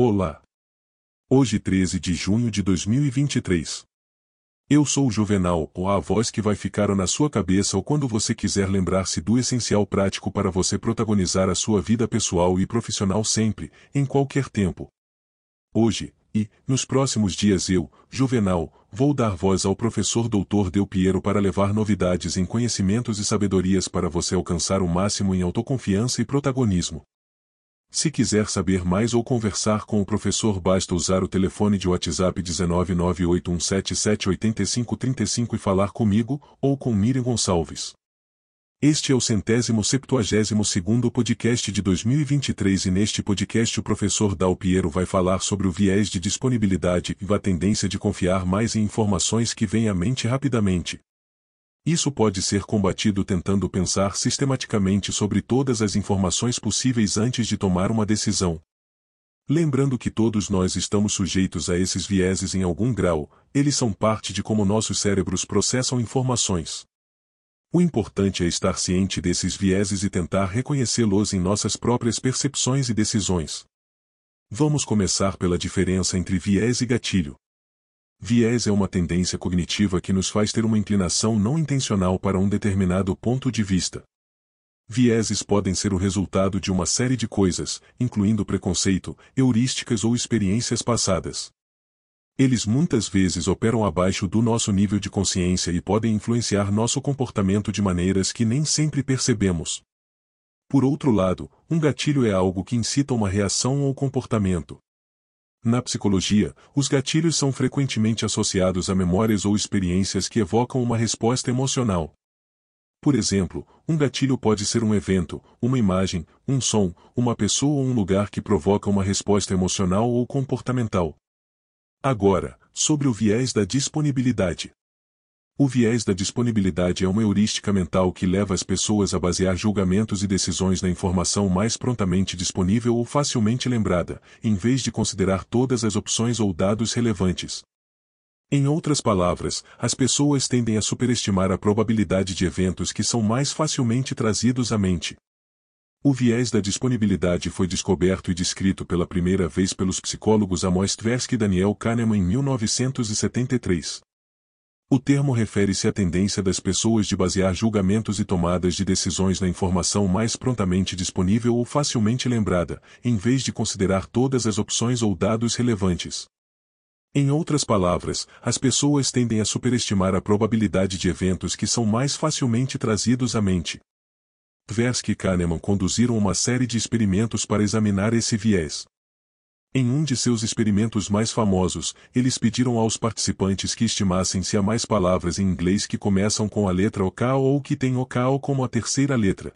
Olá! Hoje 13 de junho de 2023. Eu sou o Juvenal, ou a voz que vai ficar na sua cabeça ou quando você quiser lembrar-se do essencial prático para você protagonizar a sua vida pessoal e profissional sempre, em qualquer tempo. Hoje, e, nos próximos dias eu, Juvenal, vou dar voz ao professor Dr. Del Piero para levar novidades em conhecimentos e sabedorias para você alcançar o máximo em autoconfiança e protagonismo. Se quiser saber mais ou conversar com o professor basta usar o telefone de WhatsApp 19981778535 e falar comigo, ou com Miriam Gonçalves. Este é o centésimo septuagésimo segundo podcast de 2023 e neste podcast o professor Dal Piero vai falar sobre o viés de disponibilidade e a tendência de confiar mais em informações que vêm à mente rapidamente. Isso pode ser combatido tentando pensar sistematicamente sobre todas as informações possíveis antes de tomar uma decisão. Lembrando que todos nós estamos sujeitos a esses vieses em algum grau, eles são parte de como nossos cérebros processam informações. O importante é estar ciente desses vieses e tentar reconhecê-los em nossas próprias percepções e decisões. Vamos começar pela diferença entre viés e gatilho. Viés é uma tendência cognitiva que nos faz ter uma inclinação não intencional para um determinado ponto de vista. Vieses podem ser o resultado de uma série de coisas, incluindo preconceito, heurísticas ou experiências passadas. Eles muitas vezes operam abaixo do nosso nível de consciência e podem influenciar nosso comportamento de maneiras que nem sempre percebemos. Por outro lado, um gatilho é algo que incita uma reação ou comportamento. Na psicologia, os gatilhos são frequentemente associados a memórias ou experiências que evocam uma resposta emocional. Por exemplo, um gatilho pode ser um evento, uma imagem, um som, uma pessoa ou um lugar que provoca uma resposta emocional ou comportamental. Agora, sobre o viés da disponibilidade. O viés da disponibilidade é uma heurística mental que leva as pessoas a basear julgamentos e decisões na informação mais prontamente disponível ou facilmente lembrada, em vez de considerar todas as opções ou dados relevantes. Em outras palavras, as pessoas tendem a superestimar a probabilidade de eventos que são mais facilmente trazidos à mente. O viés da disponibilidade foi descoberto e descrito pela primeira vez pelos psicólogos Amos Tversky e Daniel Kahneman em 1973. O termo refere-se à tendência das pessoas de basear julgamentos e tomadas de decisões na informação mais prontamente disponível ou facilmente lembrada, em vez de considerar todas as opções ou dados relevantes. Em outras palavras, as pessoas tendem a superestimar a probabilidade de eventos que são mais facilmente trazidos à mente. Tversky e Kahneman conduziram uma série de experimentos para examinar esse viés. Em um de seus experimentos mais famosos, eles pediram aos participantes que estimassem se há mais palavras em inglês que começam com a letra OK ou que têm OK como a terceira letra.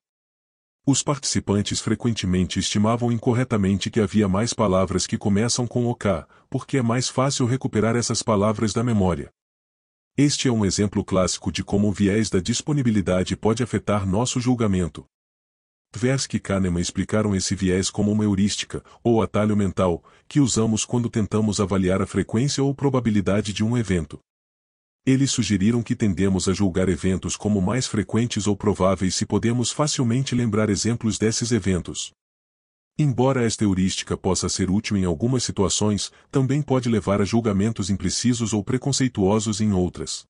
Os participantes frequentemente estimavam incorretamente que havia mais palavras que começam com OK, porque é mais fácil recuperar essas palavras da memória. Este é um exemplo clássico de como o viés da disponibilidade pode afetar nosso julgamento. Tversky e Kahneman explicaram esse viés como uma heurística, ou atalho mental, que usamos quando tentamos avaliar a frequência ou probabilidade de um evento. Eles sugeriram que tendemos a julgar eventos como mais frequentes ou prováveis se podemos facilmente lembrar exemplos desses eventos. Embora esta heurística possa ser útil em algumas situações, também pode levar a julgamentos imprecisos ou preconceituosos em outras.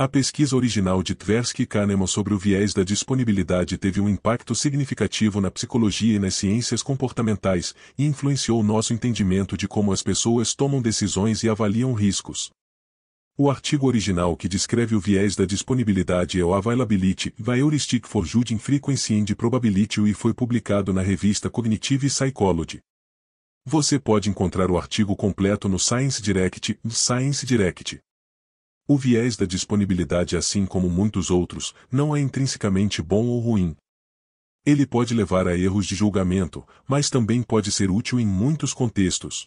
A pesquisa original de Tversky e Kahneman sobre o viés da disponibilidade teve um impacto significativo na psicologia e nas ciências comportamentais, e influenciou nosso entendimento de como as pessoas tomam decisões e avaliam riscos. O artigo original que descreve o viés da disponibilidade é o Availability, The Heuristic for Judging Frequency and Probability e foi publicado na revista Cognitive Psychology. Você pode encontrar o artigo completo no Science Direct, Science Direct. O viés da disponibilidade, assim como muitos outros, não é intrinsecamente bom ou ruim. Ele pode levar a erros de julgamento, mas também pode ser útil em muitos contextos.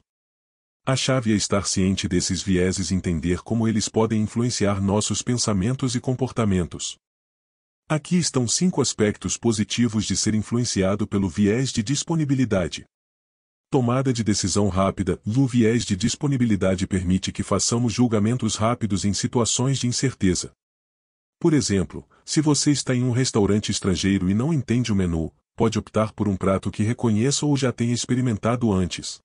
A chave é estar ciente desses vieses e entender como eles podem influenciar nossos pensamentos e comportamentos. Aqui estão cinco aspectos positivos de ser influenciado pelo viés de disponibilidade. Tomada de decisão rápida, o viés de disponibilidade permite que façamos julgamentos rápidos em situações de incerteza. Por exemplo, se você está em um restaurante estrangeiro e não entende o menu, pode optar por um prato que reconheça ou já tenha experimentado antes.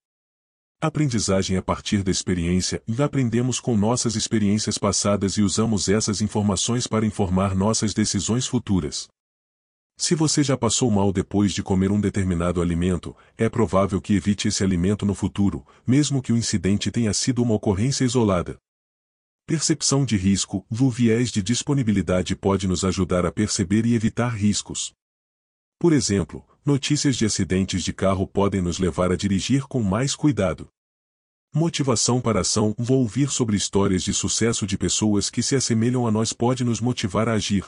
Aprendizagem a partir da experiência e aprendemos com nossas experiências passadas e usamos essas informações para informar nossas decisões futuras. Se você já passou mal depois de comer um determinado alimento, é provável que evite esse alimento no futuro, mesmo que o incidente tenha sido uma ocorrência isolada. Percepção de risco, o viés de disponibilidade pode nos ajudar a perceber e evitar riscos. Por exemplo, notícias de acidentes de carro podem nos levar a dirigir com mais cuidado. Motivação para ação Vou ouvir sobre histórias de sucesso de pessoas que se assemelham a nós pode nos motivar a agir.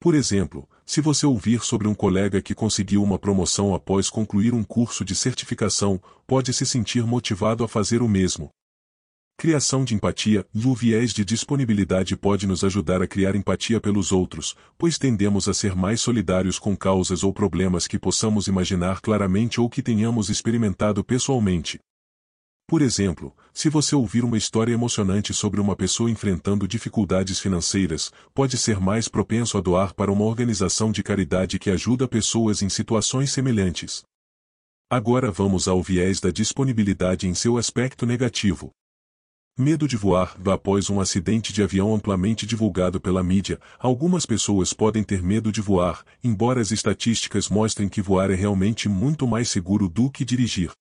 Por exemplo, se você ouvir sobre um colega que conseguiu uma promoção após concluir um curso de certificação, pode se sentir motivado a fazer o mesmo. Criação de empatia e o viés de disponibilidade pode nos ajudar a criar empatia pelos outros, pois tendemos a ser mais solidários com causas ou problemas que possamos imaginar claramente ou que tenhamos experimentado pessoalmente. Por exemplo, se você ouvir uma história emocionante sobre uma pessoa enfrentando dificuldades financeiras, pode ser mais propenso a doar para uma organização de caridade que ajuda pessoas em situações semelhantes. Agora vamos ao viés da disponibilidade em seu aspecto negativo. Medo de voar. Após um acidente de avião amplamente divulgado pela mídia, algumas pessoas podem ter medo de voar, embora as estatísticas mostrem que voar é realmente muito mais seguro do que dirigir.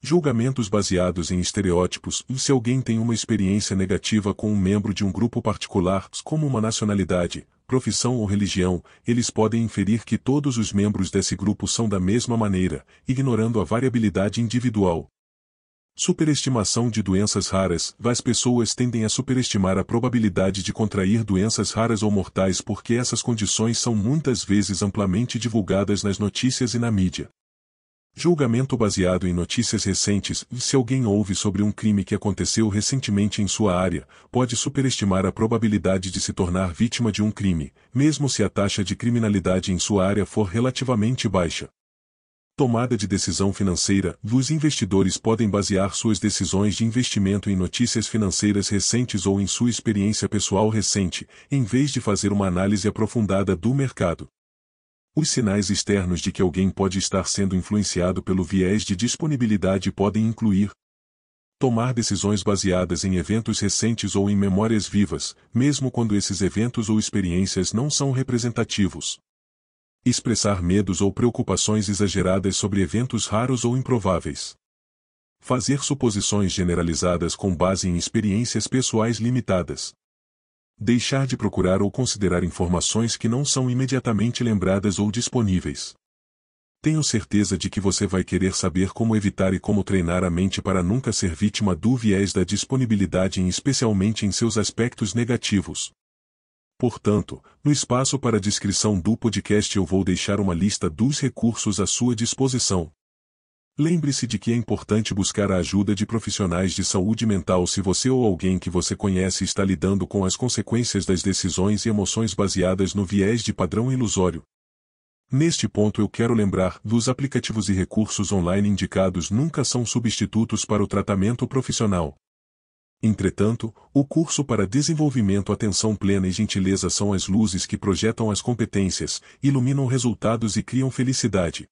Julgamentos baseados em estereótipos. Se alguém tem uma experiência negativa com um membro de um grupo particular, como uma nacionalidade, profissão ou religião, eles podem inferir que todos os membros desse grupo são da mesma maneira, ignorando a variabilidade individual. Superestimação de doenças raras. As pessoas tendem a superestimar a probabilidade de contrair doenças raras ou mortais porque essas condições são muitas vezes amplamente divulgadas nas notícias e na mídia. Julgamento baseado em notícias recentes. Se alguém ouve sobre um crime que aconteceu recentemente em sua área, pode superestimar a probabilidade de se tornar vítima de um crime, mesmo se a taxa de criminalidade em sua área for relativamente baixa. Tomada de decisão financeira. Os investidores podem basear suas decisões de investimento em notícias financeiras recentes ou em sua experiência pessoal recente, em vez de fazer uma análise aprofundada do mercado. Os sinais externos de que alguém pode estar sendo influenciado pelo viés de disponibilidade podem incluir tomar decisões baseadas em eventos recentes ou em memórias vivas, mesmo quando esses eventos ou experiências não são representativos expressar medos ou preocupações exageradas sobre eventos raros ou improváveis. Fazer suposições generalizadas com base em experiências pessoais limitadas. Deixar de procurar ou considerar informações que não são imediatamente lembradas ou disponíveis. Tenho certeza de que você vai querer saber como evitar e como treinar a mente para nunca ser vítima do viés da disponibilidade, especialmente em seus aspectos negativos. Portanto, no espaço para descrição do podcast eu vou deixar uma lista dos recursos à sua disposição. Lembre-se de que é importante buscar a ajuda de profissionais de saúde mental se você ou alguém que você conhece está lidando com as consequências das decisões e emoções baseadas no viés de padrão ilusório. Neste ponto eu quero lembrar, dos aplicativos e recursos online indicados nunca são substitutos para o tratamento profissional. Entretanto, o curso para desenvolvimento Atenção Plena e Gentileza são as luzes que projetam as competências, iluminam resultados e criam felicidade.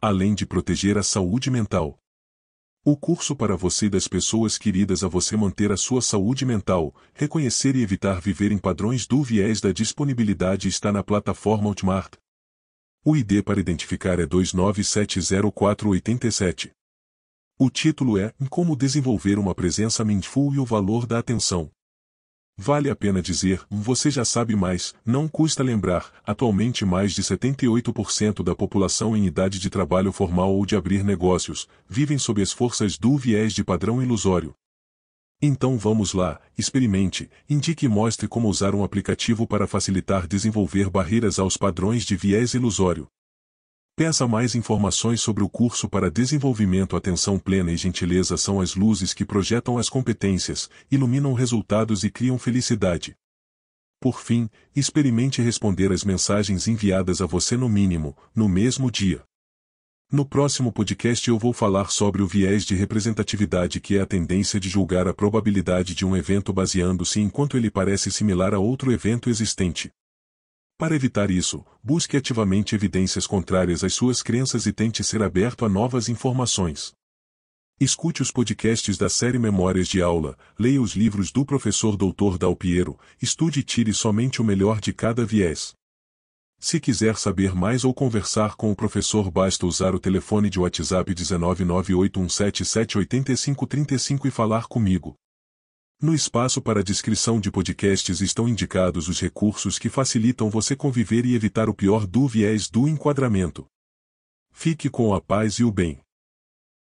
Além de proteger a saúde mental. O curso para você e das pessoas queridas a você manter a sua saúde mental, reconhecer e evitar viver em padrões do viés da disponibilidade está na plataforma Ultimart. O ID para identificar é 29704887. O título é Como desenvolver uma presença mindful e o valor da atenção. Vale a pena dizer, você já sabe mais, não custa lembrar, atualmente mais de 78% da população em idade de trabalho formal ou de abrir negócios, vivem sob as forças do viés de padrão ilusório. Então vamos lá, experimente, indique e mostre como usar um aplicativo para facilitar desenvolver barreiras aos padrões de viés ilusório. Peça mais informações sobre o curso para desenvolvimento Atenção Plena e Gentileza são as luzes que projetam as competências, iluminam resultados e criam felicidade. Por fim, experimente responder as mensagens enviadas a você no mínimo, no mesmo dia. No próximo podcast eu vou falar sobre o viés de representatividade que é a tendência de julgar a probabilidade de um evento baseando-se em quanto ele parece similar a outro evento existente. Para evitar isso, busque ativamente evidências contrárias às suas crenças e tente ser aberto a novas informações. Escute os podcasts da série Memórias de Aula, leia os livros do professor Dr. Dalpiero, estude e tire somente o melhor de cada viés. Se quiser saber mais ou conversar com o professor basta usar o telefone de WhatsApp 19981778535 e falar comigo. No espaço para descrição de podcasts estão indicados os recursos que facilitam você conviver e evitar o pior do viés do enquadramento. Fique com a paz e o bem.